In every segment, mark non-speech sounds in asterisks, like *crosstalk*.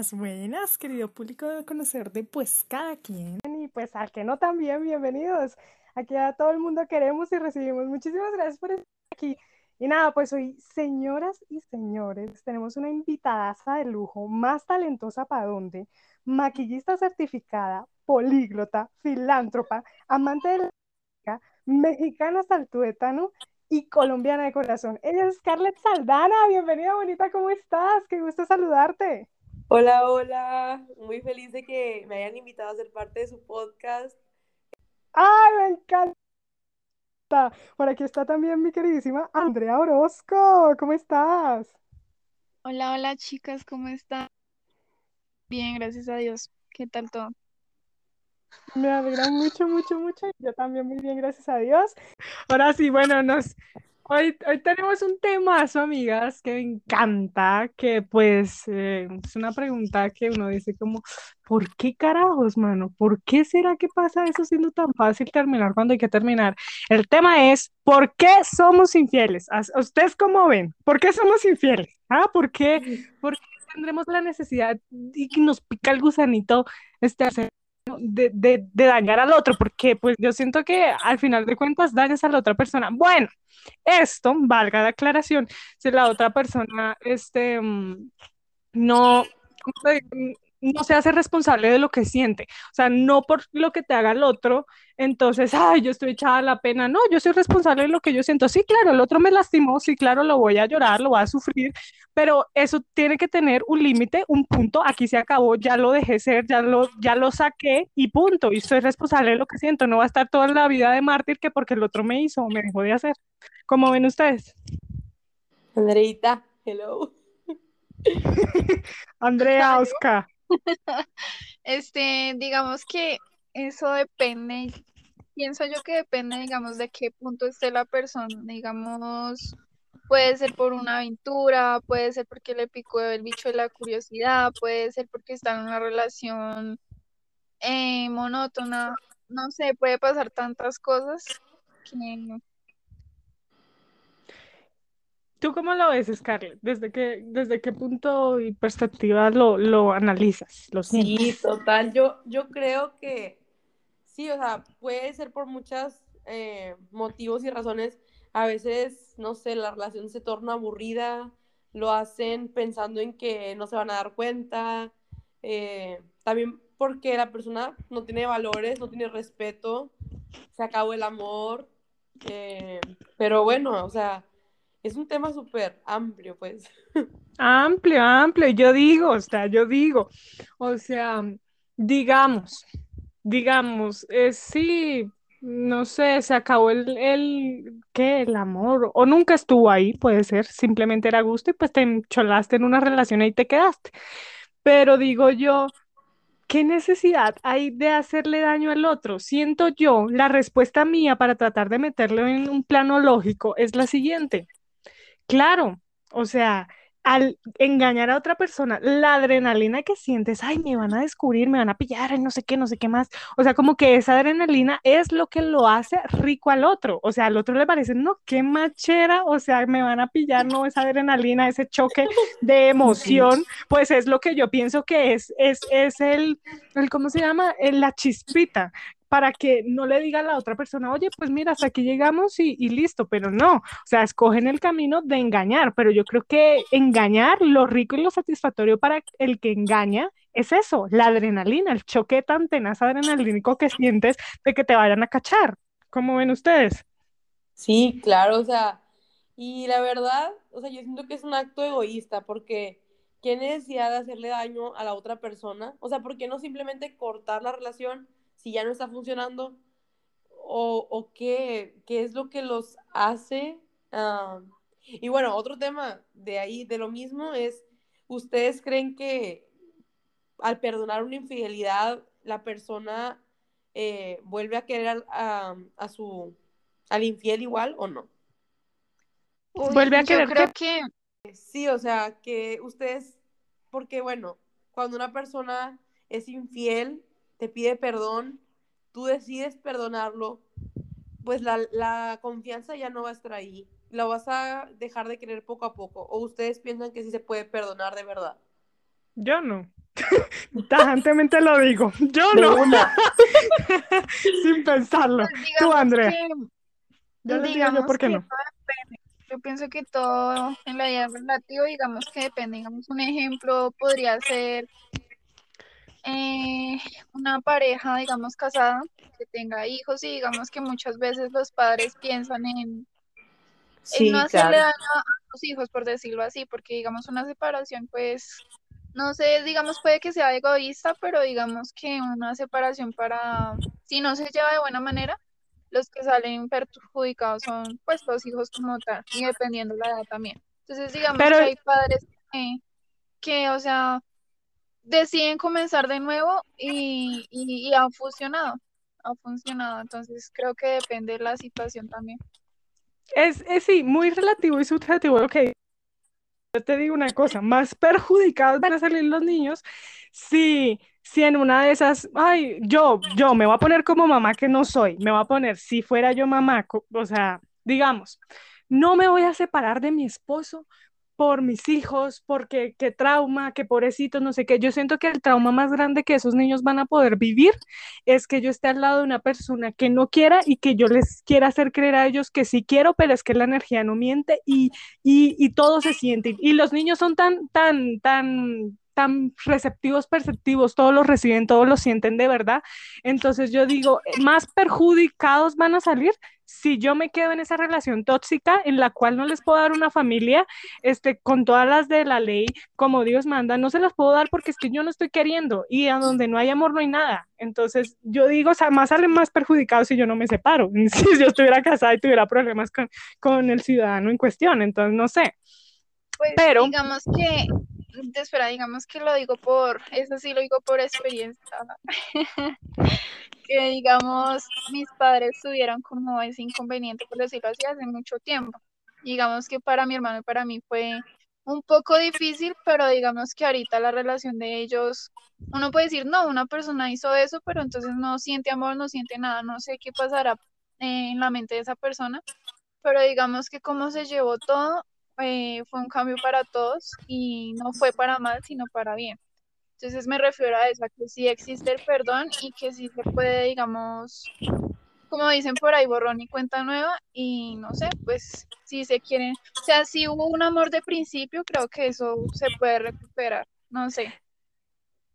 Buenas, querido público de conocer de pues cada quien. Y pues al que no también, bienvenidos. Aquí a todo el mundo queremos y recibimos. Muchísimas gracias por estar aquí. Y nada, pues hoy, señoras y señores, tenemos una invitadaza de lujo, más talentosa para dónde, maquillista certificada, políglota, filántropa, amante de la música, mexicana saltuétano y colombiana de corazón. Ella es Scarlett Saldana. Bienvenida, bonita, ¿cómo estás? Qué gusto saludarte. Hola, hola. Muy feliz de que me hayan invitado a ser parte de su podcast. ¡Ay, me encanta! Por aquí está también mi queridísima Andrea Orozco. ¿Cómo estás? Hola, hola, chicas, ¿cómo están? Bien, gracias a Dios. ¿Qué tal todo? Me alegra mucho, mucho, mucho. Yo también muy bien, gracias a Dios. Ahora sí, bueno, nos, hoy, hoy tenemos un temazo, amigas, que me encanta, que pues eh, es una pregunta que uno dice como, ¿por qué carajos, mano? ¿Por qué será que pasa eso siendo tan fácil terminar cuando hay que terminar? El tema es, ¿por qué somos infieles? ¿A- ¿Ustedes cómo ven? ¿Por qué somos infieles? ¿Ah? ¿Por qué, por qué tendremos la necesidad y que nos pica el gusanito este, hacer de, de, de dañar al otro, porque pues yo siento que al final de cuentas dañas a la otra persona. Bueno, esto, valga la aclaración, si la otra persona este, mm, no. No se hace responsable de lo que siente, o sea, no por lo que te haga el otro, entonces, ay, yo estoy echada a la pena, no, yo soy responsable de lo que yo siento, sí, claro, el otro me lastimó, sí, claro, lo voy a llorar, lo voy a sufrir, pero eso tiene que tener un límite, un punto, aquí se acabó, ya lo dejé ser, ya lo, ya lo saqué y punto, y soy responsable de lo que siento, no va a estar toda la vida de mártir que porque el otro me hizo o me dejó de hacer. ¿Cómo ven ustedes? Andreita, hello. *laughs* Andrea, Oscar. *laughs* Este, digamos que eso depende, pienso yo que depende, digamos, de qué punto esté la persona, digamos, puede ser por una aventura, puede ser porque le picó el bicho de la curiosidad, puede ser porque está en una relación eh, monótona, no sé, puede pasar tantas cosas que ¿Tú cómo lo ves, Scarlett? ¿Desde qué, desde qué punto y perspectiva lo, lo analizas, lo Sí, sientes? total. Yo, yo creo que sí, o sea, puede ser por muchos motivos y razones. A veces, no sé, la relación se torna aburrida, lo hacen pensando en que no se van a dar cuenta. eh, también porque la persona no tiene valores, no tiene respeto, se acabó el amor. eh, pero bueno, o sea, es un tema súper amplio, pues. *laughs* Amplio, amplio. Yo digo, o sea, yo digo, o sea, digamos, digamos, eh, sí, no sé, se acabó el, el, ¿qué? El amor, o nunca estuvo ahí, puede ser, simplemente era gusto y pues te encholaste en una relación y te quedaste. Pero digo yo, ¿qué necesidad hay de hacerle daño al otro? Siento yo, la respuesta mía para tratar de meterlo en un plano lógico es la siguiente. Claro, o sea, al engañar a otra persona, la adrenalina que sientes, ay, me van a descubrir, me van a pillar, ay, no sé qué, no sé qué más. O sea, como que esa adrenalina es lo que lo hace rico al otro. O sea, al otro le parece, no, qué machera, o sea, me van a pillar, no, esa adrenalina, ese choque de *laughs* emoción, pues es lo que yo pienso que es, es, es el, el, ¿cómo se llama? El- la chispita. Para que no le diga a la otra persona, oye, pues mira, hasta aquí llegamos y, listo, pero no, o sea, escogen el camino de engañar, pero yo creo que engañar, lo rico y lo satisfactorio para el que engaña es eso, la adrenalina, el choque tan tenaz adrenalínico que sientes de que te vayan a cachar. ¿Cómo ven ustedes? Sí, claro, o sea, y la verdad, o sea, yo siento que es un acto egoísta porque ¿qué necesidad de hacerle daño a la otra persona? O sea, ¿por qué no simplemente cortar la relación si ya no está funcionando? ¿O, o qué, qué es lo que los hace? Ah, y bueno, otro tema de ahí, de lo mismo, es, ¿ustedes creen que al perdonar una infidelidad, la persona eh, vuelve a querer al- a, a su, al infiel igual o no? Uy, Vuelve a yo querer creo que... que Sí, o sea, que ustedes, porque bueno, cuando una persona es infiel, te pide perdón, tú decides perdonarlo, pues la, la confianza ya no va a estar ahí, lo vas a dejar de querer poco a poco, o ustedes piensan que sí se puede perdonar de verdad. Yo no. *laughs* Tajantemente lo digo. Yo De no, *laughs* sin pensarlo. Pues Tú, Andrea. les digo yo digamos por qué que no. Yo pienso que todo en la vida es relativo, digamos que depende. Digamos, un ejemplo podría ser eh, una pareja, digamos, casada, que tenga hijos y digamos que muchas veces los padres piensan en, en Sí, no hacerle claro. daño a los hijos, por decirlo así, porque digamos una separación, pues, no sé, digamos, puede que sea egoísta, pero digamos que una separación para, si no se lleva de buena manera, los que salen perjudicados son pues los hijos como tal, y dependiendo la edad también. Entonces, digamos Pero- que hay padres que, que, o sea, deciden comenzar de nuevo y, y, y ha funcionado, ha funcionado. Entonces, creo que depende de la situación también. Es, es sí, muy relativo y subjetivo que yo te digo una cosa, más perjudicados van a salir los niños si, si en una de esas, ay, yo, yo me voy a poner como mamá que no soy, me voy a poner, si fuera yo mamá, o sea, digamos, no me voy a separar de mi esposo por mis hijos, porque qué trauma, qué pobrecitos, no sé qué. Yo siento que el trauma más grande que esos niños van a poder vivir es que yo esté al lado de una persona que no quiera y que yo les quiera hacer creer a ellos que sí quiero, pero es que la energía no miente y, y, y todo se siente. Y los niños son tan, tan, tan, tan receptivos, perceptivos, todos los reciben, todos los sienten de verdad. Entonces yo digo, más perjudicados van a salir si yo me quedo en esa relación tóxica en la cual no les puedo dar una familia este, con todas las de la ley, como Dios manda, no se las puedo dar porque es que yo no estoy queriendo y a donde no hay amor no hay nada. Entonces yo digo, o sea, más salen más perjudicados si yo no me separo, *laughs* si yo estuviera casada y tuviera problemas con, con el ciudadano en cuestión, entonces no sé. Pues Pero- digamos que, espera, digamos que lo digo por, eso sí lo digo por experiencia, *laughs* que digamos mis padres tuvieron como ese inconveniente, por decirlo así, hace mucho tiempo. Digamos que para mi hermano y para mí fue un poco difícil, pero digamos que ahorita la relación de ellos, uno puede decir, no, una persona hizo eso, pero entonces no siente amor, no siente nada, no sé qué pasará eh, en la mente de esa persona, pero digamos que como se llevó todo, eh, fue un cambio para todos y no fue para mal, sino para bien. Entonces me refiero a eso, que sí existe el perdón y que sí se puede, digamos, como dicen por ahí, borrón y cuenta nueva y no sé, pues si se quieren, o sea, si hubo un amor de principio, creo que eso se puede recuperar, no sé.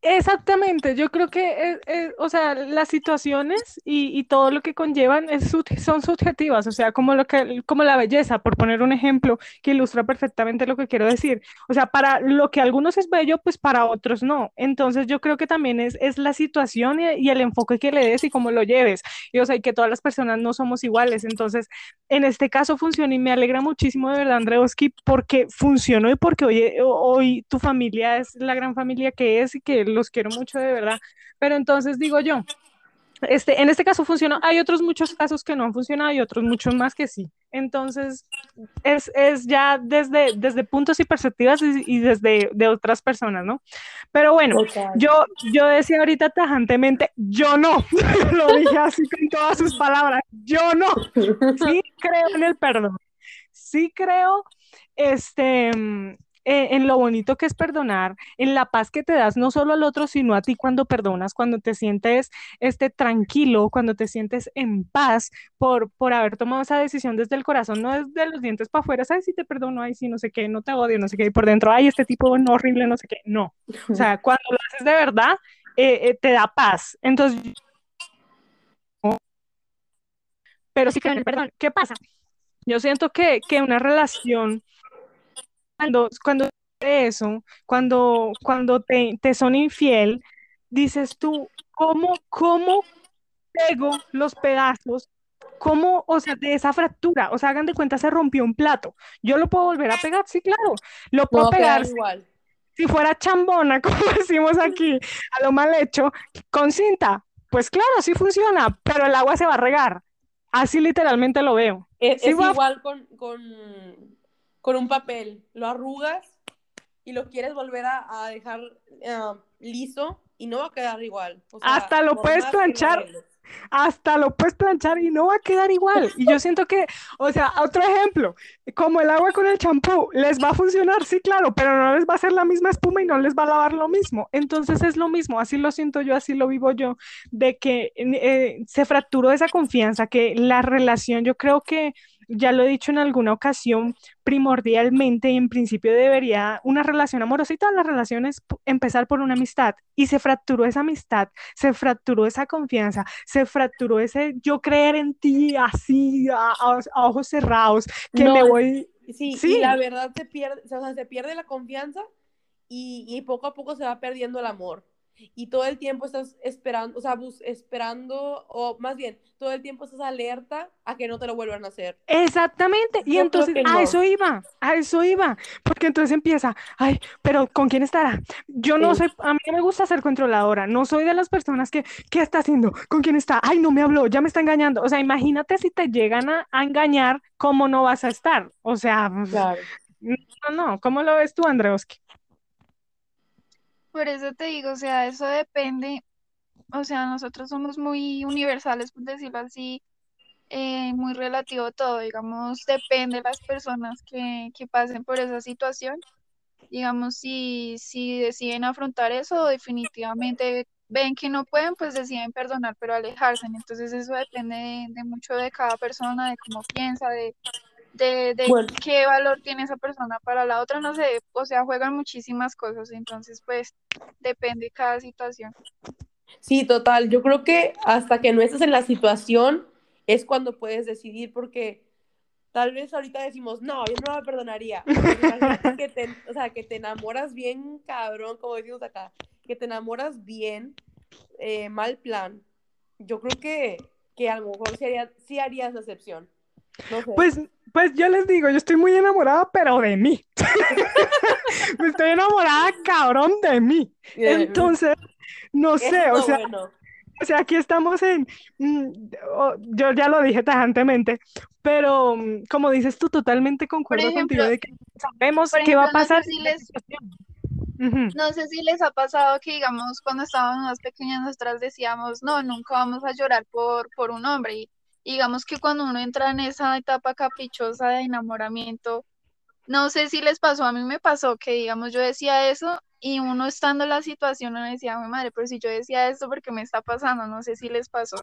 Exactamente, yo creo que, o sea, las situaciones y, y todo lo que conllevan es son subjetivas, o sea, como lo que, como la belleza, por poner un ejemplo que ilustra perfectamente lo que quiero decir. O sea, para lo que algunos es bello, pues para otros no. Entonces yo creo que también es, es la situación y, y el enfoque que le des y cómo lo lleves. Y o sea, y que todas las personas no somos iguales. Entonces, en este caso funciona y me alegra muchísimo de verdad, Andreoski, porque funcionó y porque hoy, hoy tu familia es la gran familia que es y que los quiero mucho de verdad. Pero entonces digo yo, este, en este caso funcionó, hay otros muchos casos que no han funcionado y otros muchos más que sí. Entonces, es, es ya desde, desde puntos y perspectivas y, y desde de otras personas, ¿no? Pero bueno, yo, yo decía ahorita tajantemente, yo no, *laughs* lo dije así con todas sus palabras, yo no, sí *laughs* creo en el perdón, sí creo este, eh, en lo bonito que es perdonar, en la paz que te das no solo al otro, sino a ti cuando perdonas, cuando te sientes este, tranquilo, cuando te sientes en paz por, por haber tomado esa decisión desde el corazón, no desde los dientes para afuera, ¿sabes? Si te perdono, ay, sí, no sé qué, no te odio, no sé qué, y por dentro, ay, este tipo no horrible, no sé qué, no. O sea, cuando lo haces de verdad, eh, eh, te da paz. Entonces, pero sí el perdón. ¿Qué pasa? Yo siento que, que una relación, cuando, cuando eso, cuando, cuando te, te son infiel, dices tú, ¿cómo, cómo pego los pedazos? ¿Cómo, o sea, de esa fractura? O sea, hagan de cuenta, se rompió un plato. ¿Yo lo puedo volver a pegar? Sí, claro. Lo puedo pegar igual. si fuera chambona, *laughs* como decimos *laughs* aquí, a lo mal hecho, con cinta. Pues claro, sí funciona, pero el agua se va a regar. Así literalmente lo veo. Es, Sí es igual con, con, con un papel. Lo arrugas y lo quieres volver a, a dejar eh, liso y no va a quedar igual. O sea, Hasta lo puedes lo planchar. hasta lo puedes planchar y no va a quedar igual. Y yo siento que, o sea, otro ejemplo, como el agua con el champú, les va a funcionar, sí, claro, pero no les va a hacer la misma espuma y no les va a lavar lo mismo. Entonces es lo mismo, así lo siento yo, así lo vivo yo, de que eh, se fracturó esa confianza, que la relación, yo creo que ya lo he dicho en alguna ocasión, primordialmente y en principio debería una relación amorosa y todas las relaciones empezar por una amistad. Y se fracturó esa amistad, se fracturó esa confianza, se fracturó ese yo creer en ti así a, ojos cerrados, que me voy... Sí, sí, y la verdad se pierde, o sea, se pierde la confianza y, y poco a poco se va perdiendo el amor y todo el tiempo estás esperando, o sea, esperando, o más bien, todo el tiempo estás alerta a que no te lo vuelvan a hacer. Exactamente, y entonces a eso iba, a eso iba, porque entonces empieza, ay, pero ¿con quién estará? Yo no sé, a mí me gusta ser controladora, no soy de las personas que, ¿qué está haciendo? ¿Con quién está? Ay, no me habló, ya me está engañando. O sea, imagínate si te llegan a, engañar, ¿cómo no vas a estar? O sea, no, no, ¿cómo lo ves tú, Andreoski? Por eso te digo, o sea, eso depende, o sea, nosotros somos muy universales, por decirlo así, eh, muy relativo todo, digamos, depende de las personas que, que pasen por esa situación. Digamos, si, si deciden afrontar eso, definitivamente ven que no pueden, pues deciden perdonar, pero alejarse. Entonces eso depende de, de mucho de cada persona, de cómo piensa, de, de, qué valor tiene esa persona para la otra, no sé, o sea, juegan muchísimas cosas, entonces pues depende de cada situación. Sí, total, yo creo que hasta que no estés en la situación es cuando puedes decidir porque tal vez ahorita decimos, no, yo no me perdonaría. que te, o sea, que te enamoras bien, cabrón, como decimos acá, que te enamoras bien, eh, mal plan. Yo creo que, que a lo mejor sí, sí harías la excepción. Pues, pues yo les digo, yo estoy muy enamorada, pero de mí. *laughs* estoy enamorada, cabrón, de mí. Entonces, no sé, o sea, o sea, aquí estamos en, mm, yo ya lo dije tajantemente, pero mm, como dices tú, totalmente concuerdo contigo de que sabemos qué va a pasar. No sé si les ha pasado que, digamos, cuando estábamos más pequeñas, nosotras decíamos, no, nunca vamos a llorar por, por un hombre. Y digamos que cuando uno entra en esa etapa caprichosa de enamoramiento, no sé si les pasó, a mí me pasó que, digamos, yo decía eso y uno estando en la situación, uno decía, mi madre, pero si yo decía esto, ¿por qué me está pasando? No sé si les pasó.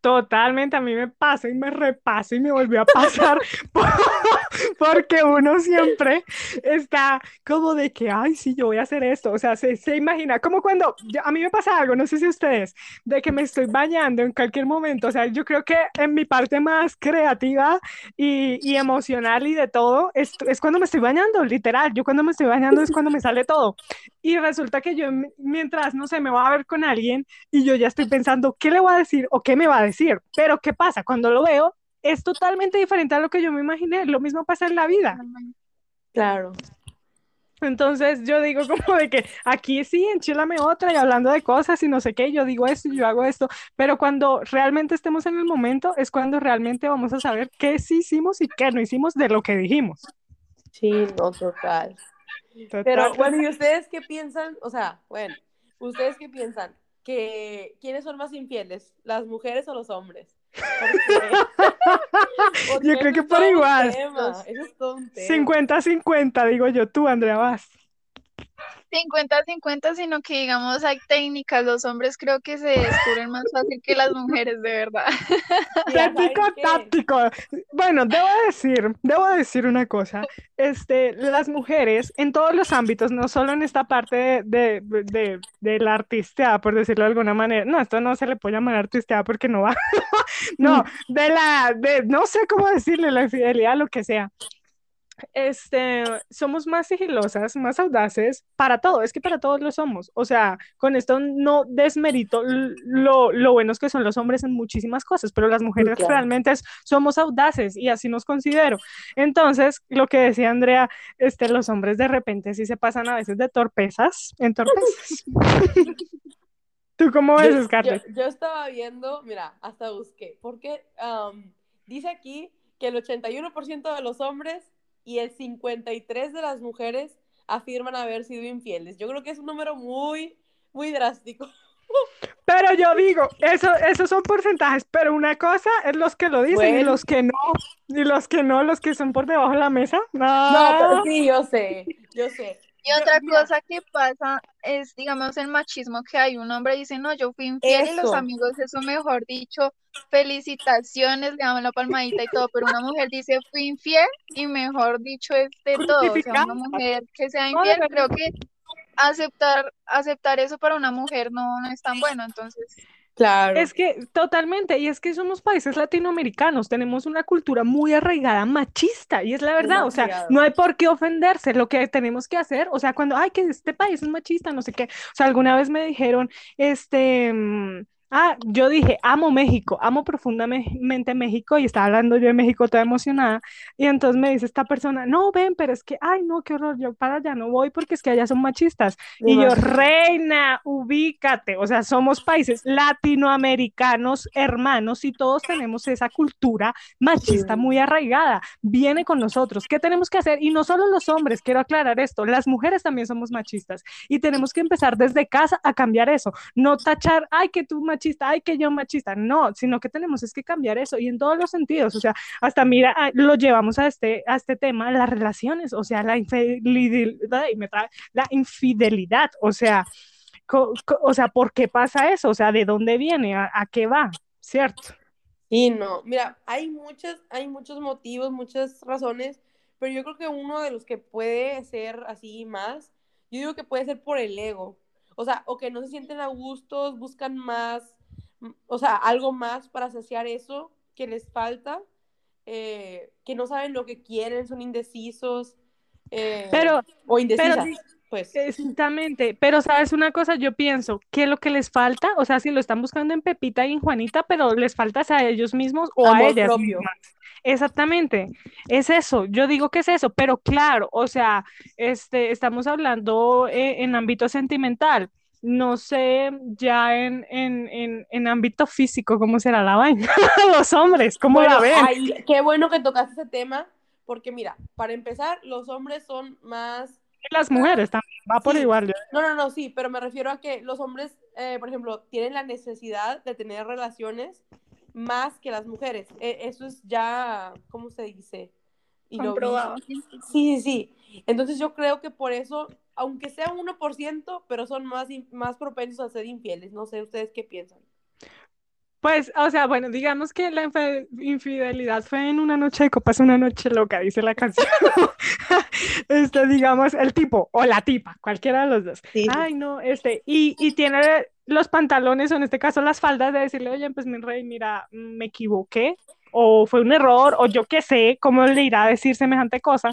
Totalmente, a mí me pasa y me repasa y me volvió a pasar *laughs* porque uno siempre está como de que, ay, sí, yo voy a hacer esto, o sea, se, se imagina, como cuando, a mí me pasa algo, no sé si ustedes, de que me estoy bañando en cualquier momento, o sea, yo creo que en mi parte más creativa y, y emocional y de todo, es, es cuando me estoy bañando, literal, yo cuando me estoy bañando es cuando me sale todo. Y resulta que yo, mientras, no sé, me voy a ver con alguien y yo ya estoy pensando, ¿qué le voy a decir o qué me va a decir? Pero ¿qué pasa? Cuando lo veo, es totalmente diferente a lo que yo me imaginé. Lo mismo pasa en la vida. Claro. Entonces yo digo como de que aquí sí, enchilame otra y hablando de cosas y no sé qué, yo digo esto y yo hago esto, pero cuando realmente estemos en el momento es cuando realmente vamos a saber qué sí hicimos y qué no hicimos de lo que dijimos. Sí, no, total. total. Pero bueno, ¿y ustedes qué piensan? O sea, bueno, ¿ustedes qué piensan? Que quiénes son más infieles, las mujeres o los hombres. *laughs* yo creo que por igual. 50-50, digo yo, tú, Andrea, vas. 50-50, sino que digamos hay técnicas, los hombres creo que se descubren más fácil que las mujeres, de verdad. *laughs* Táctico, táctico. Bueno, debo decir, debo decir una cosa. Este, las mujeres en todos los ámbitos, no solo en esta parte de, de, de, la artista, por decirlo de alguna manera. No, esto no se le puede llamar artista porque no va. *laughs* no, de la, de, no sé cómo decirle, la infidelidad, lo que sea este, somos más sigilosas, más audaces para todo, es que para todos lo somos. O sea, con esto no desmerito lo, lo buenos que son los hombres en muchísimas cosas, pero las mujeres realmente somos audaces y así nos considero. Entonces, lo que decía Andrea, este, los hombres de repente sí se pasan a veces de torpezas, en torpezas. *laughs* ¿Tú cómo ves, Scarlett? Yo, estaba viendo, mira, hasta busqué, porque dice aquí que el 81% de los hombres y el 53 de las mujeres afirman haber sido infieles. Yo creo que es un número muy, muy drástico. *laughs* Pero yo digo, eso, esos son porcentajes, pero una cosa es los que lo dicen y los que no, y los que no, los que son por debajo de la mesa. No, No, pero sí, yo sé, yo sé. Y otra mira, cosa que pasa es, digamos, el machismo que hay. Un hombre dice, no, yo fui infiel y los amigos, eso mejor dicho, felicitaciones, le damos la palmadita y todo, pero una mujer dice, fui infiel y mejor dicho es de todo. O sea, una mujer que sea infiel, creo que aceptar, aceptar eso para una mujer no, no es tan bueno. Entonces, Claro. Es que totalmente, y es que somos países latinoamericanos, tenemos una cultura muy arraigada machista, y es la verdad, o sea, no hay por qué ofenderse, lo que tenemos que hacer, o sea, cuando, ay, que este país es machista, no sé qué, o sea, alguna vez me dijeron, este, mm, ah, yo dije, amo México, amo profundamente México, y estaba hablando yo de México toda emocionada, y entonces me dice esta persona, no, ven, pero es que, ay, no, qué horror, yo para allá no voy porque es que allá son machistas. Y yo, reina, ubícate. O sea, somos países latinoamericanos, hermanos, y todos tenemos esa cultura machista Sí. muy arraigada. Viene con nosotros. ¿Qué tenemos que hacer? Y no solo los hombres, quiero aclarar esto, las mujeres también somos machistas y tenemos que empezar desde casa a cambiar eso. No tachar, ay, que tú machista, ay, que yo machista. No, sino que tenemos es que cambiar eso y en todos los sentidos. O sea, hasta mira, ah, lo llevamos a este, a este tema, las relaciones, o sea, la infidelidad, la infidelidad, o sea, o sea, ¿por qué pasa eso? O sea, ¿de dónde viene? ¿A, a qué va? ¿Cierto? Sí, no, mira, hay muchas, hay muchos motivos, muchas razones, pero yo creo que uno de los que puede ser así más, yo digo que puede ser por el ego, o sea, o que no se sienten a gustos, buscan más, mm, o sea, algo más para saciar eso que les falta, eh, que no saben lo que quieren, son indecisos, eh, Pero, o indecisas, pues. Exactamente, pero sabes una cosa, yo pienso que lo que les falta, o sea, si lo están buscando en Pepita y en Juanita, pero les falta a ellos mismos o a ellas propio. mismas. Exactamente, es eso, yo digo que es eso, pero claro, o sea, este, estamos hablando eh, en ámbito sentimental, no sé ya en, en, en, en ámbito físico cómo será la vaina, *laughs* los hombres, cómo la ven. ay, qué bueno que tocaste ese tema, porque mira, para empezar, los hombres son más Y las mujeres también, va por Sí. igual. yo- No, no, no, sí, pero me refiero a que los hombres, eh, por ejemplo, tienen la necesidad de tener relaciones más que las mujeres. E- eso es ya, ¿cómo se dice? Y comprobado. Sí, sí, sí. Entonces yo creo que por eso, aunque sea 1%, pero son más, más propensos a ser infieles. No sé, ¿ustedes qué piensan? Pues, o sea, bueno, digamos que la infidelidad fue en una noche de copas, una noche loca, dice la canción. *laughs* Este, digamos, el tipo o la tipa, cualquiera de los dos. Sí. Ay, no, este, y, y tiene los pantalones, o en este caso las faldas, de decirle, oye, pues mi rey, mira, me equivoqué, o fue un error, o yo qué sé, cómo le irá a decir semejante cosa.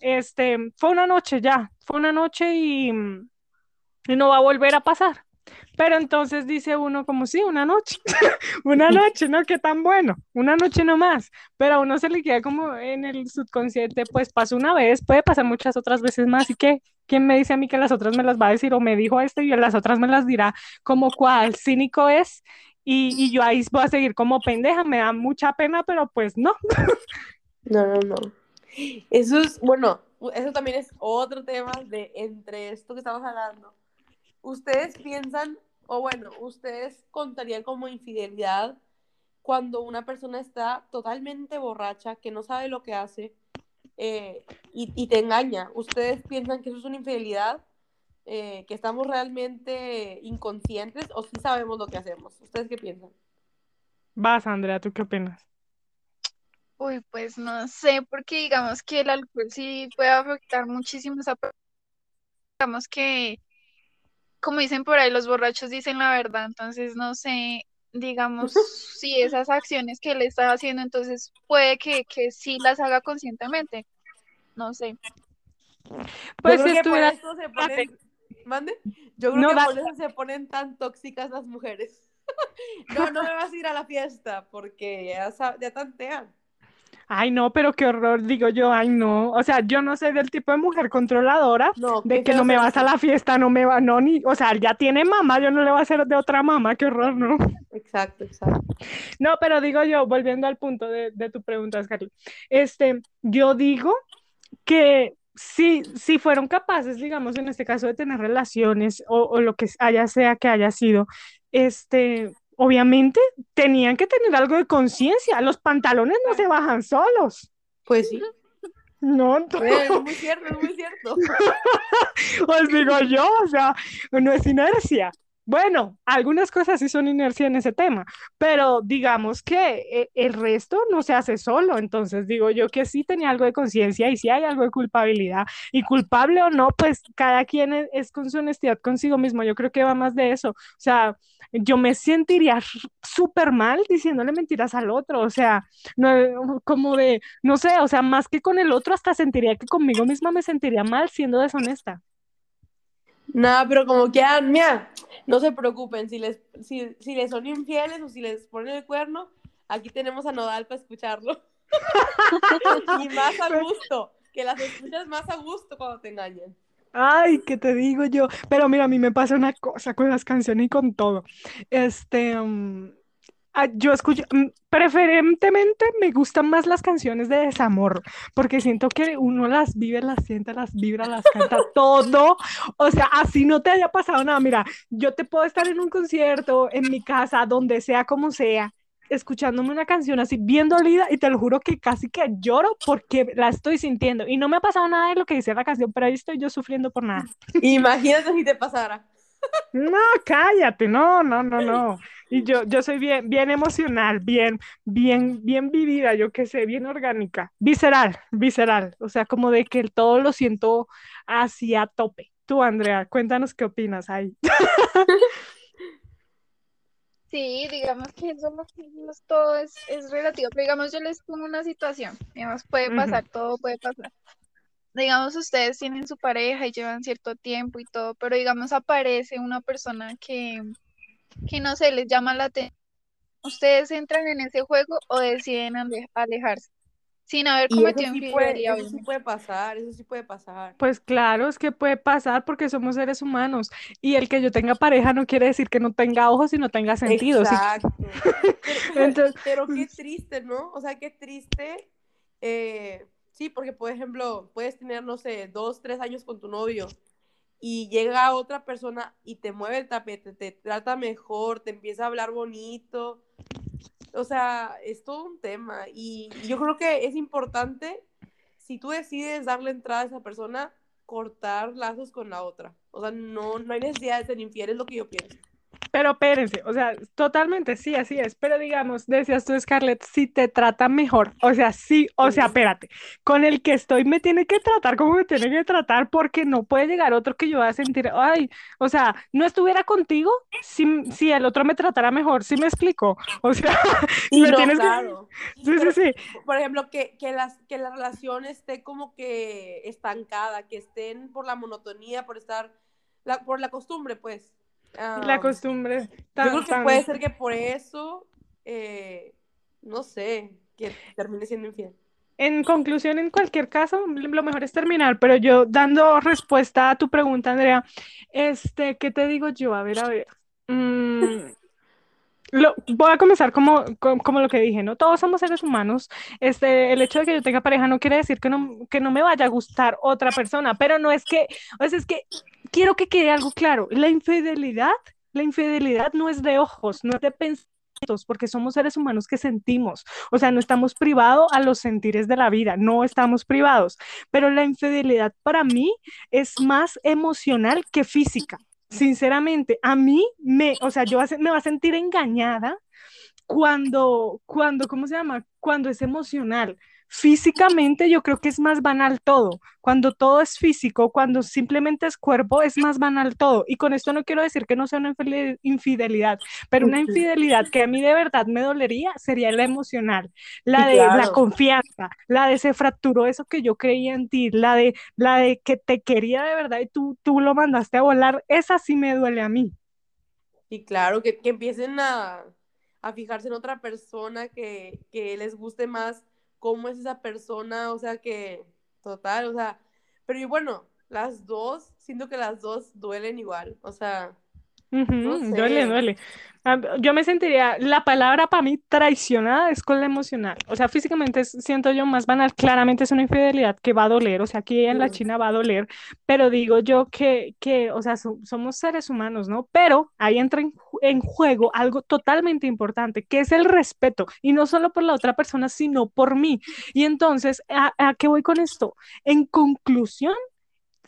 Este, fue una noche ya, fue una noche y, y no va a volver a pasar. Pero entonces dice uno como sí, una noche, *laughs* una noche, ¿no? Qué tan bueno, una noche nomás. Pero a uno se le queda como en el subconsciente, pues pasó una vez, puede pasar muchas otras veces más. ¿Y qué? ¿Quién me dice a mí que las otras me las va a decir o me dijo este y las otras me las dirá como cuál cínico es? Y, y yo ahí voy a seguir como pendeja, me da mucha pena, pero pues no. No, no, no. Eso es, bueno, eso también es otro tema de entre esto que estamos hablando. ¿Ustedes piensan, o bueno, ustedes contarían como infidelidad cuando una persona está totalmente borracha, que no sabe lo que hace eh, y, y te engaña? ¿Ustedes piensan que eso es una infidelidad? Eh, ¿Que estamos realmente inconscientes o sí sabemos lo que hacemos? ¿Ustedes qué piensan? Vas, Andrea, ¿tú qué opinas? Uy, pues no sé, porque digamos que el alcohol sí puede afectar muchísimo a esa persona. Digamos que, como dicen por ahí, los borrachos dicen la verdad, entonces no sé, digamos, *laughs* si esas acciones que él está haciendo, entonces puede que, que sí las haga conscientemente, no sé. Pues si creo que por estuviera... eso se ponen... ¿Mande? Yo creo No, que por eso se ponen tan tóxicas las mujeres. *laughs* No, no me vas a ir a la fiesta porque ya, ya tantean. Ay, no, pero qué horror, digo yo, ay, no. O sea, yo no soy del tipo de mujer controladora, No, de que no me vas a la fiesta, no me va, no, ni, o sea, ya tiene mamá, yo no le voy a hacer de otra mamá, qué horror, ¿no? Exacto, exacto. No, pero digo yo, volviendo al punto de, de tu pregunta, Scarlett, este, yo digo que si, si fueron capaces, digamos, en este caso de tener relaciones o, o lo que haya sea que haya sido, este, obviamente tenían que tener algo de conciencia. Los pantalones no se bajan solos. Pues sí. No, Es muy cierto, es muy cierto. *laughs* Os digo yo, o sea, no es inercia. Bueno, algunas cosas sí son inercia en ese tema, pero digamos que eh, el resto no se hace solo, entonces digo yo que sí tenía algo de conciencia y sí hay algo de culpabilidad, y culpable o no, pues cada quien es, es con su honestidad consigo mismo, yo creo que va más de eso, o sea, yo me sentiría súper mal diciéndole mentiras al otro, o sea, no, como de, no sé, o sea, más que con el otro, hasta sentiría que conmigo misma me sentiría mal siendo deshonesta. Nada, pero como que, ah, mira, no se preocupen, si les, si, si les son infieles o si les ponen el cuerno, aquí tenemos a Nodal para escucharlo. *laughs* y más a gusto, que las escuchas más a gusto cuando te engañan. Ay, ¿qué te digo yo? Pero mira, a mí me pasa una cosa con las canciones y con todo. Este, mm, yo escucho, mm, preferentemente me gustan más las canciones de desamor, porque siento que uno las vive, las siente, las vibra, las canta *laughs* todo. O sea, así no te haya pasado nada. Mira, yo te puedo estar en un concierto, en mi casa, donde sea, como sea, escuchándome una canción así bien dolida y te lo juro que casi que lloro porque la estoy sintiendo. Y no me ha pasado nada de lo que dice la canción, pero ahí estoy yo sufriendo por nada. *laughs* Imagínate si te pasara. No, cállate, no, no, no, no. Y yo, yo soy bien, bien emocional, bien, bien, bien vivida, yo qué sé, bien orgánica, visceral, visceral. O sea, como de que todo lo siento así a tope. Tú, Andrea, cuéntanos qué opinas ahí. *laughs* Sí, digamos que eso lo que decimos todo es, es relativo, pero digamos yo les pongo una situación, digamos, puede pasar, todo puede pasar. Digamos, ustedes tienen su pareja y llevan cierto tiempo y todo, pero digamos aparece una persona que, que no sé, les llama la atención. ¿Ustedes entran en ese juego o deciden ale- alejarse sin haber cometido sí puede, infidelidad, eso sí puede pasar, eso sí puede pasar. Pues claro, es que puede pasar porque somos seres humanos y el que yo tenga pareja no quiere decir que no tenga ojos y no tenga sentido. Exacto. *laughs* Pero, pero- Entonces, pero qué triste, ¿no? O sea, qué triste. eh, sí, porque, por ejemplo, puedes tener, no sé, dos, tres años con tu novio y llega otra persona y te mueve el tapete, te trata mejor, te empieza a hablar bonito. O sea, es todo un tema. Y yo creo que es importante, si tú decides darle entrada a esa persona, cortar lazos con la otra. O sea, no, no hay necesidad de ser infiel, es lo que yo pienso. Pero espérense, o sea, totalmente, sí, así es. Pero digamos, decías tú, Scarlett, si te trata mejor, o sea, sí, o sea, Sí. espérate, con el que estoy me tiene que tratar como me tiene que tratar porque no puede llegar otro que yo va a sentir, ay, o sea, no estuviera contigo si, si el otro me tratara mejor, ¿sí me explico? O sea, *laughs* Sí, me no, tienes claro. Sí, sí, Pero, sí. por ejemplo, que, que, las, que la relación esté como que estancada, que estén por la monotonía, por estar, la, por la costumbre, pues. La Am, costumbre yo creo que tan... puede ser que por eso, eh, no sé, que termine siendo infiel. En conclusión, en cualquier caso, lo mejor es terminar, pero yo dando respuesta a tu pregunta, Andrea, este, ¿qué te digo yo? A ver, a ver. Mm, lo, voy a comenzar como, co- como, lo que dije, ¿no? Todos somos seres humanos. Este, el hecho de que yo tenga pareja no quiere decir que no, que no me vaya a gustar otra persona, pero no es que, o sea, es que quiero que quede algo claro. La infidelidad, la infidelidad no es de ojos, no es de pensamientos, porque somos seres humanos que sentimos. O sea, no estamos privados a los sentires de la vida, no estamos privados. Pero la infidelidad para mí es más emocional que física. Sinceramente, a mí me, o sea, yo me va a sentir engañada cuando, cuando, ¿cómo se llama? Cuando es emocional. Físicamente yo creo que es más banal todo. Cuando todo es físico, cuando simplemente es cuerpo, es más banal todo. Y con esto no quiero decir que no sea una infide- infidelidad, pero una infidelidad que a mí de verdad me dolería sería la emocional, la de la confianza, la de se fracturó eso que yo creía en ti, la de, la de que te quería de verdad y tú, tú lo mandaste a volar, esa sí me duele a mí. Y claro, que, que empiecen a, a fijarse en otra persona, que, que les guste más cómo es esa persona, o sea que, total, o sea, pero bueno, las dos, siento que las dos duelen igual, o sea, duele, duele. Ah, yo me sentiría, la palabra para mí traicionada es con la emocional. O sea, físicamente siento yo más banal. Claramente es una infidelidad que va a doler. O sea, aquí en la China va a doler. Pero digo yo que, que o sea, somos seres humanos, ¿no? Pero ahí entra en, juego algo totalmente importante, que es el respeto. Y no solo por la otra persona, sino por mí. Y entonces, a qué voy con esto? En conclusión,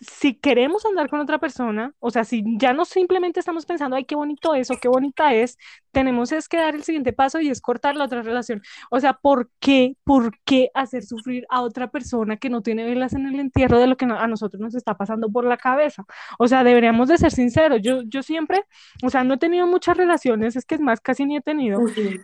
si queremos andar con otra persona, o sea, si ya no simplemente estamos pensando, ay, qué bonito eso, qué bonita es, tenemos es que dar el siguiente paso y es cortar la otra relación. O sea, ¿por qué, por qué hacer sufrir a otra persona que no tiene velas en el entierro de lo que a nosotros nos está pasando por la cabeza? O sea, deberíamos de ser sinceros. Yo, yo siempre, o sea, no he tenido muchas relaciones, es que es más, casi ni he tenido,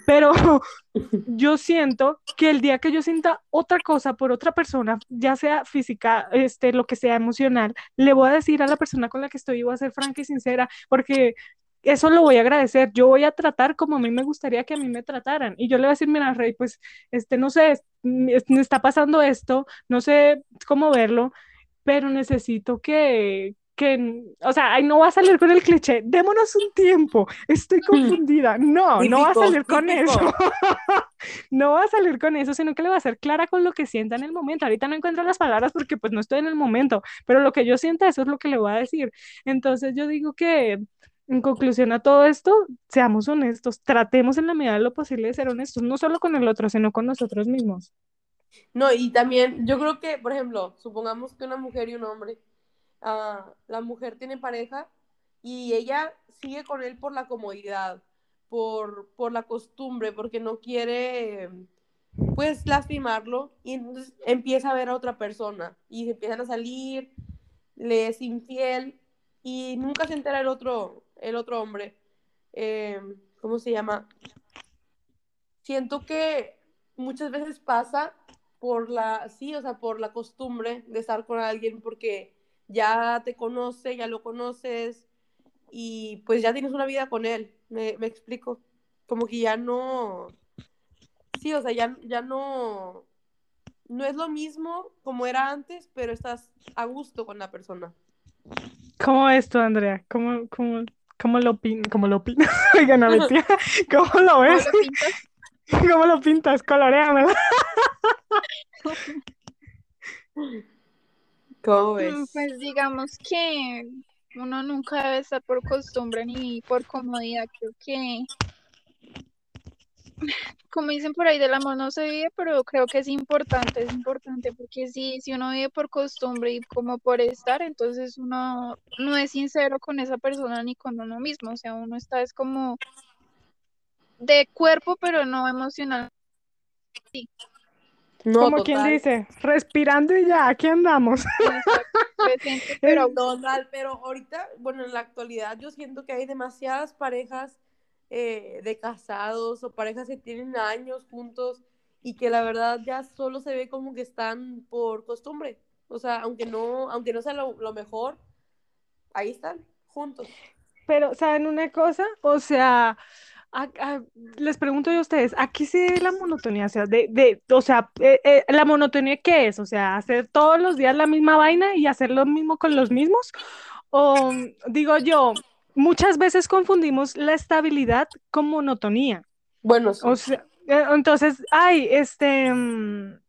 pero *laughs* yo siento que el día que yo sienta otra cosa por otra persona, ya sea física, este, lo que sea emocional, le voy a decir a la persona con la que estoy, voy a ser franca y sincera, porque eso lo voy a agradecer. Yo voy a tratar como a mí me gustaría que a mí me trataran. Y yo le voy a decir, mira, Rey, pues, este, no sé, me está pasando esto, no sé cómo verlo, pero necesito que, que, o sea, ay, no va a salir con el cliché, démonos un tiempo, estoy confundida. No, no va a salir con eso. *laughs* no va a salir con eso, sino que le va a ser clara con lo que sienta en el momento. Ahorita no encuentro las palabras porque pues no estoy en el momento, pero lo que yo sienta, eso es lo que le voy a decir. Entonces yo digo que en conclusión a todo esto, seamos honestos, tratemos en la medida de lo posible de ser honestos, no solo con el otro, sino con nosotros mismos. No, y también yo creo que, por ejemplo, supongamos que una mujer y un hombre, la mujer tiene pareja y ella sigue con él por la comodidad, por, por la costumbre, porque no quiere, pues, lastimarlo, y entonces empieza a ver a otra persona y se empiezan a salir, le es infiel y nunca se entera el otro, el otro hombre, eh, ¿cómo se llama? Siento que muchas veces pasa por la, sí, o sea, por la costumbre de estar con alguien porque ya te conoce, ya lo conoces y pues ya tienes una vida con él, me, explico, como que ya no, sí, o sea, ya, ya no, no es lo mismo como era antes, pero estás a gusto con la persona. ¿Cómo es esto, Andrea? ¿Cómo, cómo, ¿Cómo lo pintas? *laughs* ¿Cómo lo pintas? Oigan, ¿cómo lo ves? ¿Cómo lo pintas? ¿Cómo lo pintas? Coloreamelo. *laughs* ¿Cómo ves? Mm, pues digamos que uno nunca debe estar por costumbre ni por comodidad. Creo que *laughs* como dicen por ahí, del amor no se vive, pero creo que es importante, es importante, porque si, si uno vive por costumbre y como por estar, entonces uno no es sincero con esa persona ni con uno mismo, o sea, uno está es como de cuerpo, pero no emocional. Sí. Como quien dice, respirando y ya, aquí andamos. *laughs* pero... pero ahorita, bueno, en la actualidad yo siento que hay demasiadas parejas eh, de casados o parejas que tienen años juntos y que la verdad ya solo se ve como que están por costumbre. O sea, aunque no, aunque no sea lo, mejor, ahí están, juntos. Pero, ¿saben una cosa? O sea, les pregunto yo a ustedes, aquí sí la monotonía, o sea, de, de o sea, eh, eh, la monotonía qué es, o sea, hacer todos los días la misma vaina y hacer lo mismo con los mismos, o digo yo, muchas veces confundimos la estabilidad con monotonía. Bueno, O sea, eh, entonces, ay, este, mm,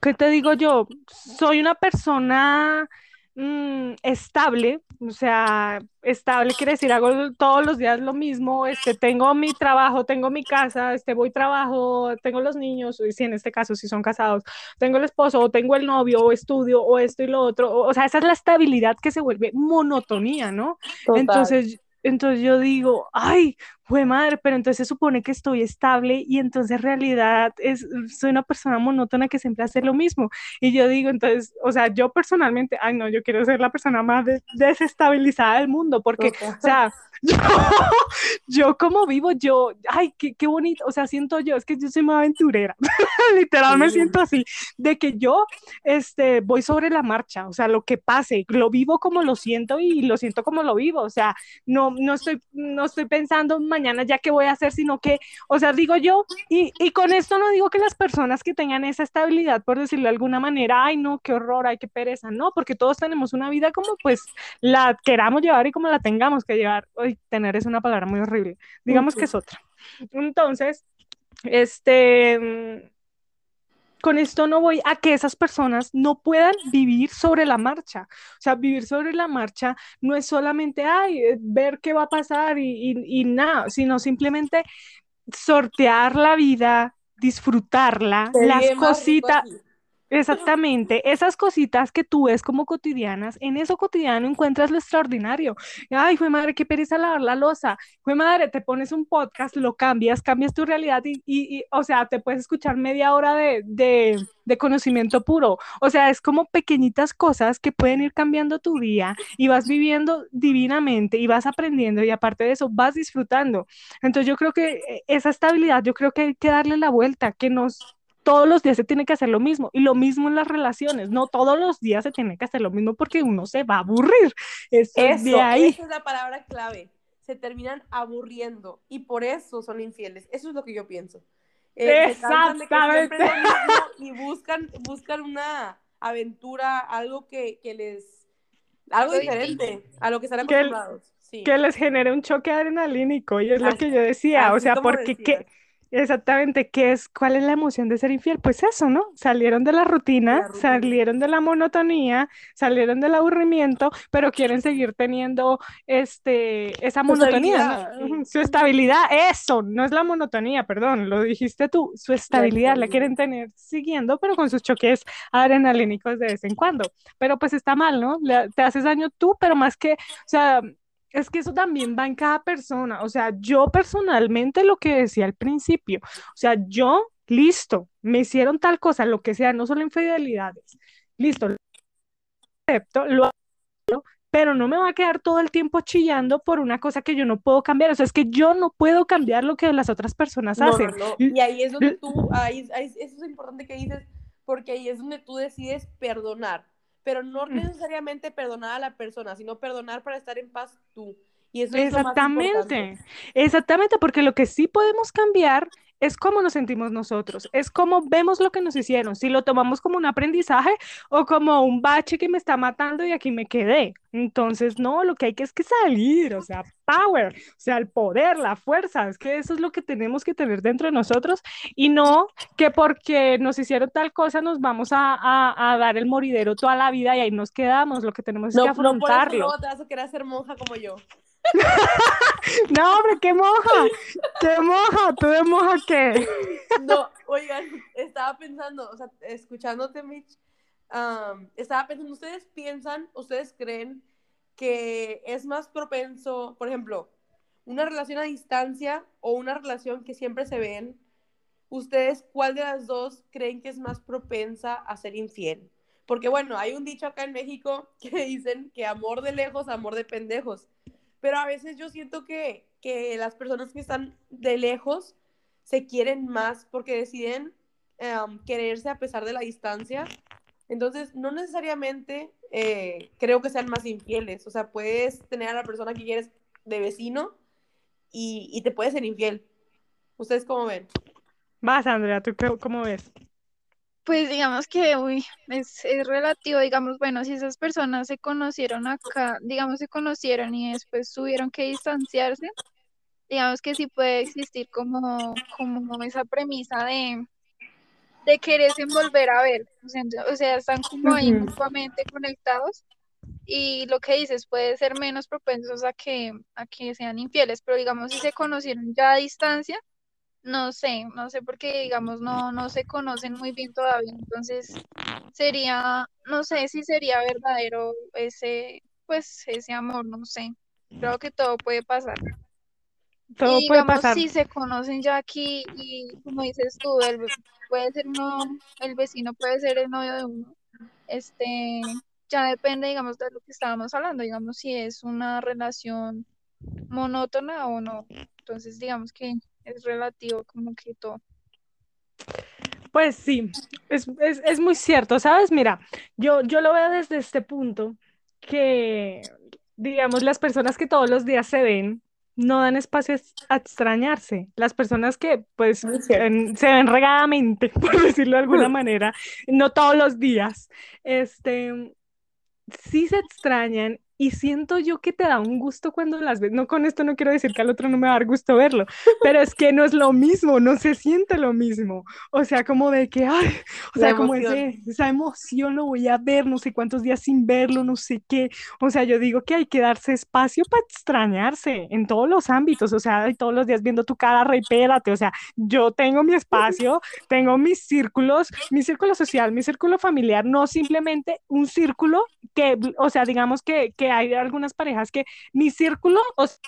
¿qué te digo yo? Soy una persona Mm, estable, o sea, estable quiere decir hago todos los días lo mismo, este, tengo mi trabajo, tengo mi casa, este, voy trabajo, tengo los niños, si en este caso si son casados, tengo el esposo, o tengo el novio, o estudio, o esto y lo otro, o, sea, esa es la estabilidad que se vuelve monotonía, ¿no? Entonces, entonces yo digo, ay, fue madre, pero entonces se supone que estoy estable y entonces en realidad es, soy una persona monótona que siempre hace lo mismo. Y yo digo, entonces, o sea, yo personalmente, ay, no, yo quiero ser la persona más desestabilizada del mundo, porque, o sea, *laughs* yo, como vivo, yo, ay, qué, qué, bonito, o sea, siento yo, es que yo soy muy aventurera, *laughs* literal me siento así, de que yo, este, voy sobre la marcha, o sea, lo que pase, lo vivo como lo siento y lo siento como lo vivo, o sea, no, no estoy, no estoy pensando mañana ya qué voy a hacer, sino que, o sea, digo yo, y, y con esto no digo que las personas que tengan esa estabilidad, por decirlo de alguna manera, ay, no, qué horror, ay, qué pereza, no, porque todos tenemos una vida como pues la queramos llevar y como la tengamos que llevar. Hoy tener es una palabra muy horrible, digamos que es otra. Entonces, este con esto no voy a que esas personas no puedan vivir sobre la marcha. O sea, vivir sobre la marcha no es solamente, ay, eh, ver qué va a pasar y, y nada, sino simplemente sortear la vida, disfrutarla, las cositas. Exactamente, esas cositas que tú ves como cotidianas, en eso cotidiano encuentras lo extraordinario. Ay, fue madre, qué pereza lavar la losa. Fue madre, te pones un podcast, lo cambias, cambias tu realidad y, y, o sea, te puedes escuchar media hora de, de, de, conocimiento puro. O sea, es como pequeñitas cosas que pueden ir cambiando tu día y vas viviendo divinamente y vas aprendiendo y aparte de eso vas disfrutando. Entonces yo creo que eh, esa estabilidad, yo creo que hay que darle la vuelta, que nos todos los días se tiene que hacer lo mismo. Y lo mismo en las relaciones, no todos los días se tiene que hacer lo mismo porque uno se va a aburrir. Eso, de ahí. Esa es la palabra clave. Se terminan aburriendo y por eso son infieles. Eso es lo que yo pienso. Eh, Exactamente. y buscan, buscan una aventura, algo que, que les... Algo diferente a lo que están acostumbrados. Que, que les genere un choque adrenalínico y es lo que yo decía, o sea, porque... ¿qué, Exactamente, ¿qué es, cuál es la emoción de ser infiel? Pues eso, ¿no? Salieron de la rutina, salieron de la monotonía, salieron del aburrimiento, pero quieren seguir teniendo este, esa monotonía, su estabilidad, eso, no es la monotonía, perdón, lo dijiste tú, su estabilidad la quieren tener siguiendo, pero con sus choques adrenalínicos de vez en cuando. Pero pues está mal, ¿no? te haces daño tú, pero más que, o sea, es que eso también va en cada persona. O sea, yo personalmente lo que decía al principio, o sea, yo, listo, me hicieron tal cosa, lo que sea, no solo infidelidades, listo, lo acepto, lo acepto, pero no me va a quedar todo el tiempo chillando por una cosa que yo no puedo cambiar. O sea, es que yo no puedo cambiar lo que las otras personas hacen. Y ahí es donde tú, ahí, eso es importante que dices, porque ahí es donde tú decides perdonar pero no mm. necesariamente perdonar a la persona, sino perdonar para estar en paz tú. Y eso exactamente, es exactamente, porque lo que sí podemos cambiar es cómo nos sentimos nosotros, es cómo vemos lo que nos hicieron, si lo tomamos como un aprendizaje o como un bache que me está matando y aquí me quedé. Entonces, no, lo que hay que es que salir, o sea, power, o sea, el poder, la fuerza, es que eso es lo que tenemos que tener dentro de nosotros y no que porque nos hicieron tal cosa nos vamos a, dar el moridero toda la vida y ahí nos quedamos, lo que tenemos es que afrontarlo. No, por eso te vas a querer ser monja como yo. *laughs* no, hombre, qué moja, qué moja, tú de moja qué. *laughs* no, oigan, estaba pensando, o sea, escuchándote, Mitch, estaba pensando, ¿ustedes piensan, ustedes creen que es más propenso, por ejemplo, una relación a distancia o una relación que siempre se ven? ¿Ustedes cuál de las dos creen que es más propensa a ser infiel? Porque bueno, hay un dicho acá en México *laughs* que dicen que amor de lejos, amor de pendejos pero a veces yo siento que, que las personas que están de lejos se quieren más porque deciden em, quererse a pesar de la distancia. Entonces, no necesariamente eh, creo que sean más infieles. O sea, puedes tener a la persona que quieres de vecino y, y te puede ser infiel. ¿Ustedes cómo ven? Vas, Andrea, ¿tú cómo ves? Pues digamos que, uy, es, es relativo, digamos, bueno, si esas personas se conocieron acá, digamos, se conocieron y después tuvieron que distanciarse, digamos que sí puede existir como, como esa premisa de, de quererse volver a ver, o sea, están como ahí mutuamente conectados y lo que dices puede ser menos propensos a que, a que sean infieles, pero digamos, si se conocieron ya a distancia, no sé, no sé porque digamos no, no se conocen muy bien todavía, entonces sería, no sé si sería verdadero ese, pues ese amor, no sé, creo que todo puede pasar. Todo y, puede pasar. Si se conocen ya aquí y como dices tú, el, puede ser uno, el vecino puede ser el novio de uno, este, ya depende, digamos, de lo que estábamos hablando, digamos, si es una relación monótona o no. Entonces, digamos que es relativo como que todo. Pues sí, es, muy cierto, ¿sabes? Mira, yo, yo lo veo desde este punto que, digamos, las personas que todos los días se ven, no dan espacio a extrañarse. Las personas que pues en- se ven regadamente, *laughs* por decirlo de alguna manera, no todos los días, este, sí se extrañan y siento yo que te da un gusto cuando las ves. No con esto no quiero decir que al otro no me va a dar gusto verlo, pero es que no es lo mismo, no se siente lo mismo. O sea, como de que, ay, o sea, como ese, esa emoción, lo voy a ver, no sé cuántos días sin verlo, no sé qué. O sea, yo digo que hay que darse espacio para extrañarse en todos los ámbitos, o sea, todos los días viendo tu cara, repérate, o sea, yo tengo mi espacio, tengo mis círculos, mi círculo social, mi círculo familiar, no simplemente un círculo que, o sea, digamos que, que hay algunas parejas que mi círculo, o sea,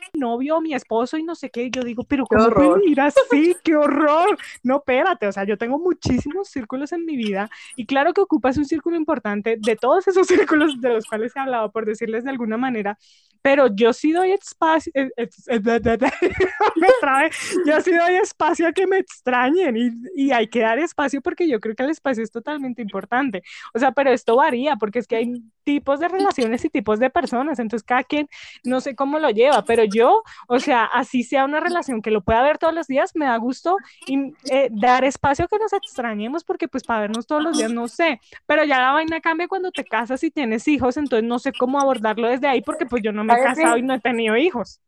mi novio, mi esposo y no sé qué, yo digo, pero ¿cómo pueden vivir así? *laughs* ¡Qué horror! No, espérate, o sea, yo tengo muchísimos círculos en mi vida y claro que ocupas un círculo importante de todos esos *laughs* círculos de los cuales he hablado, por decirles de alguna manera, pero yo sí doy espacio, eh, eh, eh, *laughs* yo sí doy espacio a que me extrañen y, y hay que dar espacio porque yo creo que el espacio es totalmente importante. O sea, pero esto varía porque es que hay tipos de relaciones y tipos de personas, entonces cada quien no sé cómo lo lleva, pero yo, o sea, así sea una relación que lo pueda ver todos los días, me da gusto y, eh, dar espacio a que nos extrañemos porque pues para vernos todos los días no sé, pero ya la vaina cambia cuando te casas y tienes hijos, entonces no sé cómo abordarlo desde ahí porque pues yo no me he casado y no he tenido hijos.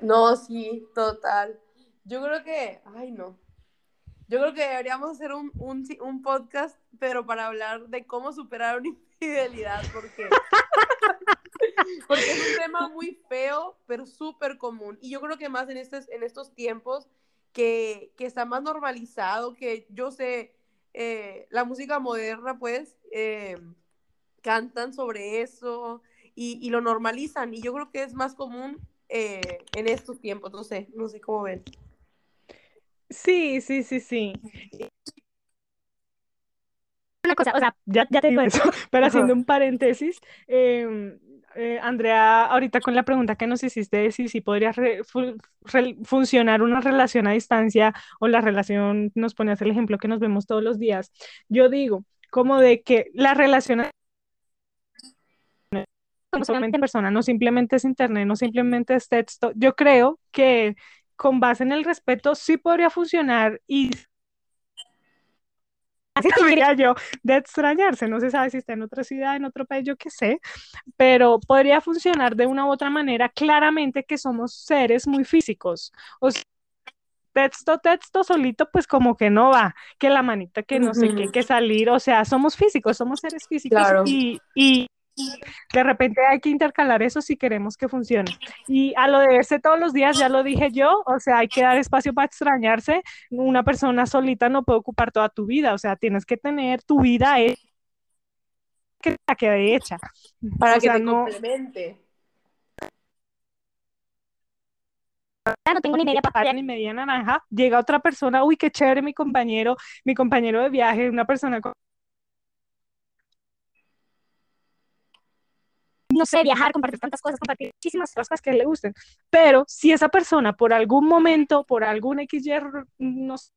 No, sí, total. Yo creo que, ay, no. Yo creo que deberíamos hacer un, un, un podcast, pero para hablar de cómo superar una *laughs* infidelidad, porque, *laughs* porque es un tema muy feo, pero súper común. Y yo creo que más en estos, en estos tiempos que, que está más normalizado, que yo sé, eh, la música moderna, pues, eh, cantan sobre eso y, y lo normalizan. Y yo creo que es más común eh, en estos tiempos, no sé, no sé cómo ven. Sí, sí, sí, sí. Una cosa, o sea, ya, ya te digo eso, pero Ajá. haciendo un paréntesis, eh, eh, Andrea, ahorita con la pregunta que nos hiciste de si, si podría re- fu- re- funcionar una relación a distancia o la relación, nos ponías el ejemplo que nos vemos todos los días, yo digo, como de que la relación a- no solamente en persona, no simplemente es internet, no simplemente es texto, yo creo que con base en el respeto sí podría funcionar y así lo *laughs* diría yo, de extrañarse, no se sabe si está en otra ciudad, en otro país, yo qué sé, pero podría funcionar de una u otra manera, claramente que somos seres muy físicos, o sea, texto, texto solito, pues como que no va, que la manita, que no sé qué, que salir, o sea, somos físicos, somos seres físicos Claro. y, y de repente hay que intercalar eso si queremos que funcione. Y a lo de verse todos los días, ya lo dije yo, o sea, hay que dar espacio para extrañarse. Una persona solita no puede ocupar toda tu vida, o sea, tienes que tener tu vida he- que la quede hecha. Para O que sea, te no, complemente. no tengo ni media papaya ni media naranja. Llega otra persona, uy, qué chévere mi compañero, mi compañero de viaje, una persona con no sé, viajar, compartir tantas cosas, compartir muchísimas cosas que le gusten. Pero si esa persona por algún momento, por algún XY, no sé,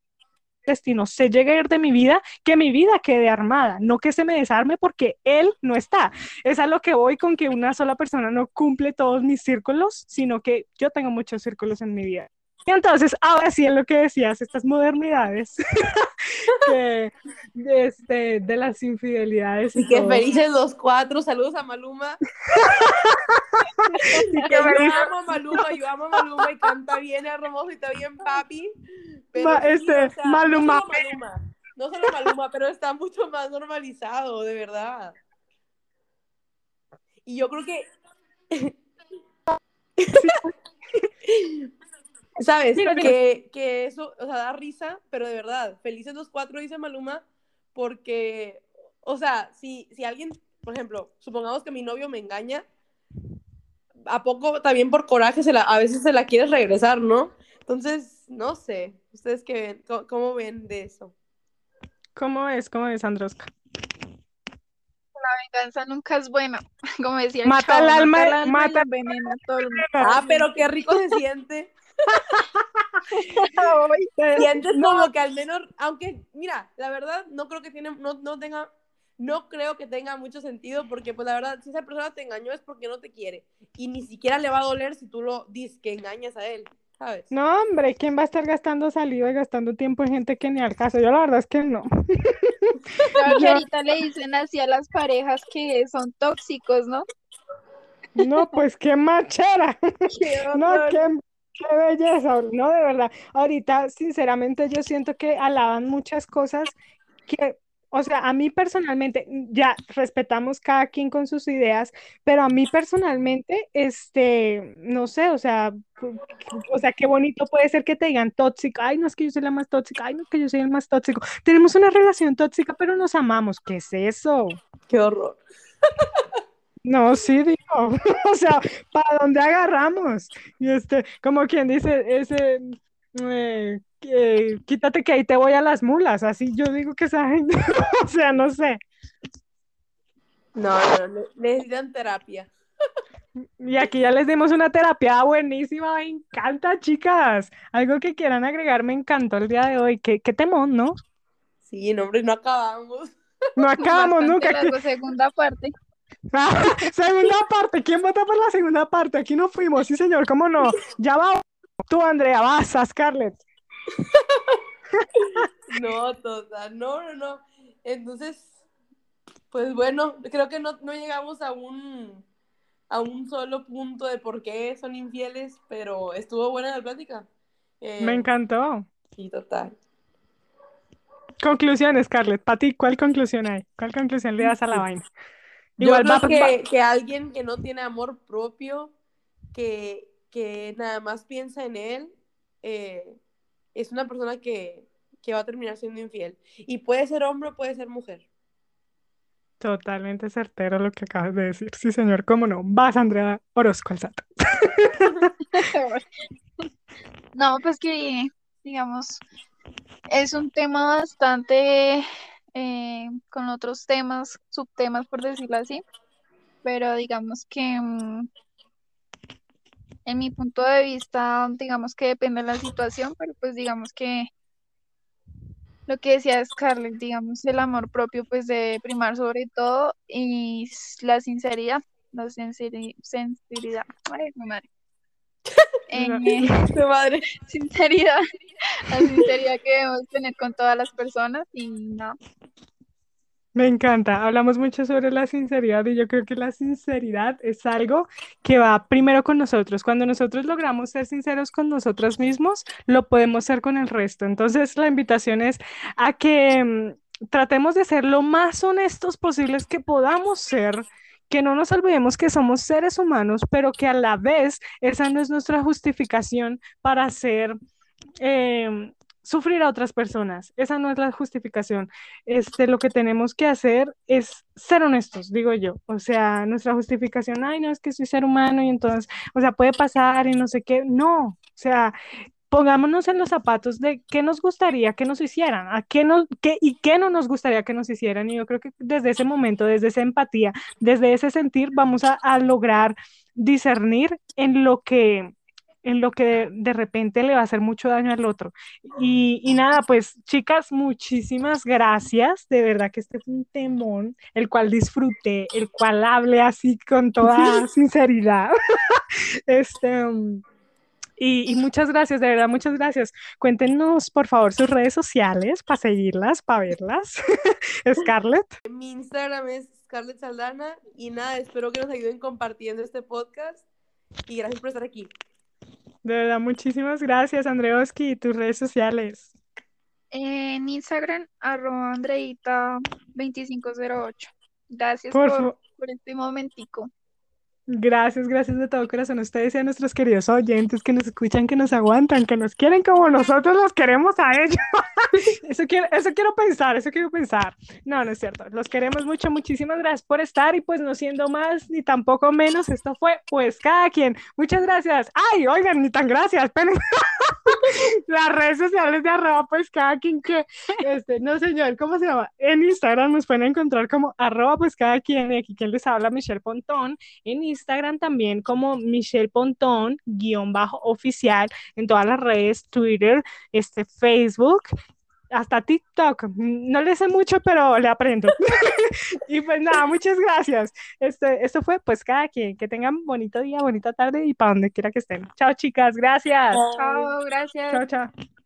destino se llega a ir de mi vida, que mi vida quede armada, no que se me desarme porque él no está. Es a lo que voy con que una sola persona no cumple todos mis círculos, sino que yo tengo muchos círculos en mi vida. Y entonces, ahora sí es lo que decías, estas modernidades *laughs* *laughs* que, de, este, de las infidelidades y, Y que todo. felices los cuatro. Saludos a Maluma. *laughs* Y Que yo feliz- amo a Maluma, yo amo a Maluma y canta bien, es hermoso y está bien papi. Pero Ma- sí, este, o sea, Maluma. No solo Maluma, no solo Maluma, pero está mucho más normalizado, de verdad. Y yo creo que. *laughs* ¿Sabes? Que, que eso, o sea, da risa, pero de verdad, felices los cuatro, dice Maluma, porque, o sea, si, si alguien, por ejemplo, supongamos que mi novio me engaña, ¿a poco también por coraje se la, a veces se la quieres regresar, no? Entonces, no sé, ¿ustedes qué ven? ¿Cómo, cómo ven de eso? ¿Cómo es? ¿Cómo es, Androska? La venganza nunca es buena. *laughs* Como decía el Mata chavo, el alma, mata el a todo el mundo. Ah, pero qué rico se siente. Sientes no, como que al menos, aunque, mira, la verdad, no creo que tiene, no, no tenga no creo que tenga mucho sentido porque pues la verdad, si esa persona te engañó es porque no te quiere y ni siquiera le va a doler si tú lo dices que engañas a él, ¿sabes? No, hombre, ¿quién va a estar gastando saliva y gastando tiempo en gente que ni al caso? Yo la verdad es que no. *laughs* Claro que Yo- ahorita le dicen así a las parejas que son tóxicos, ¿no? No, pues qué machera. *laughs* Qué No, qué, qué belleza. No, de verdad. Ahorita, sinceramente, yo siento que alaban muchas cosas que, o sea, a mí personalmente, ya respetamos cada quien con sus ideas, pero a mí personalmente, este, no sé, o sea, o sea, qué bonito puede ser que te digan tóxico. Ay, no es que yo soy la más tóxica. Ay, no es que yo soy el más tóxico. Tenemos una relación tóxica, pero nos amamos. ¿Qué es eso? Qué horror. *laughs* No, sí, digo, *laughs* o sea, ¿para dónde agarramos? Y este, como quien dice, ese, eh, que- quítate que ahí te voy a las mulas, así yo digo que esa gente, *laughs* o sea, no sé. No, no, no, necesitan terapia. Y aquí ya les dimos una terapia buenísima, me encanta, chicas. Algo que quieran agregar, me encantó el día de hoy. Qué, qué temón, ¿no? Sí, no, hombre, no acabamos. No acabamos *laughs* Bastante nunca. segunda parte. Ah, *laughs* segunda parte, ¿quién vota por la segunda parte? Aquí no fuimos, sí señor, ¿cómo no? Ya va tú, Andrea, vas a Scarlett. *laughs* No, total, no, no, no. Entonces, pues bueno, creo que no, no llegamos a un a un solo punto de por qué son infieles, pero estuvo buena la plática. Eh, Me encantó. Sí, total. Conclusión, Scarlett, para ti, ¿cuál conclusión hay? ¿Cuál conclusión le das a la vaina? Yo Igual creo va, que, va- que alguien que no tiene amor propio, que, que nada más piensa en él, eh, es una persona que, que va a terminar siendo infiel. Y puede ser hombre o puede ser mujer. Totalmente certero lo que acabas de decir. Sí, señor, ¿cómo no? Vas, Andrea Orozco Alzate. *laughs* No, pues que, digamos, es un tema bastante eh, con otros temas, subtemas, por decirlo así, pero digamos que mm, en mi punto de vista, digamos que depende de la situación, pero pues digamos que lo que decía Scarlett, digamos, el amor propio pues debe primar sobre todo y la sinceridad, la sinceri- sinceridad, mi madre. *laughs* Eh, *laughs* ¡Qué madre! *laughs* sinceridad, la sinceridad que debemos tener con todas las personas y no, Me encanta. Hablamos mucho sobre la sinceridad y yo creo que la sinceridad es algo que va primero con nosotros. Cuando nosotros logramos ser sinceros con nosotros mismos, lo podemos ser con el resto. Entonces, la invitación es a que mm, tratemos de ser lo más honestos posibles que podamos ser. Que no nos olvidemos que somos seres humanos, pero que a la vez esa no es nuestra justificación para hacer em, sufrir a otras personas. Esa no es la justificación este, lo que tenemos que hacer es ser honestos, digo yo. O sea, nuestra justificación, ay, no, es que soy ser humano y entonces, o sea, puede pasar y no sé qué. No, o sea, pongámonos en los zapatos de qué nos gustaría que nos hicieran, a qué nos, qué, y qué no nos gustaría que nos hicieran. Y yo creo que desde ese momento, desde esa empatía, desde ese sentir, vamos a, a lograr discernir en lo que en lo que de, de, repente le va a hacer mucho daño al otro. Y, y, nada, pues chicas, muchísimas gracias. De verdad que este fue un temón, el cual disfruté, el cual hablé así con toda *laughs* sinceridad. *laughs* este, um, y, y, muchas gracias, de verdad, muchas gracias. Cuéntenos, por favor, sus redes sociales para seguirlas, para verlas. *laughs* Scarlett. Mi Instagram es Scarlett Saldana y nada, espero que nos ayuden compartiendo este podcast y gracias por estar aquí. De verdad, muchísimas gracias, Andreoski. ¿Y tus redes sociales? En Instagram, arroba Andreita2508. Gracias por, por, por este momentico. Gracias, gracias de todo corazón a ustedes y a nuestros queridos oyentes que nos escuchan, que nos aguantan, que nos quieren como nosotros los queremos a ellos. *laughs* eso, quiero, eso quiero pensar, eso quiero pensar. No, no es cierto. Los queremos mucho, muchísimas gracias por estar y pues no siendo más ni tampoco menos, esto fue pues cada quien. Muchas gracias. Ay, oigan, ni tan gracias, esperen. *laughs* Las redes sociales de arroba pues cada quien que, este, no señor, ¿cómo se llama? En Instagram nos pueden encontrar como arroba pues cada quien y aquí quien les habla Michelle Pontón. En Instagram también como Michelle Pontón, guion bajo oficial, en todas las redes, Twitter, este, Facebook. hasta TikTok. No le sé mucho, pero le aprendo. *laughs* y pues nada, muchas gracias. Este, esto fue pues cada quien. Que tengan bonito día, bonita tarde y para donde quiera que estén. Chao, chicas. Gracias. Chao, gracias. Chao, chao.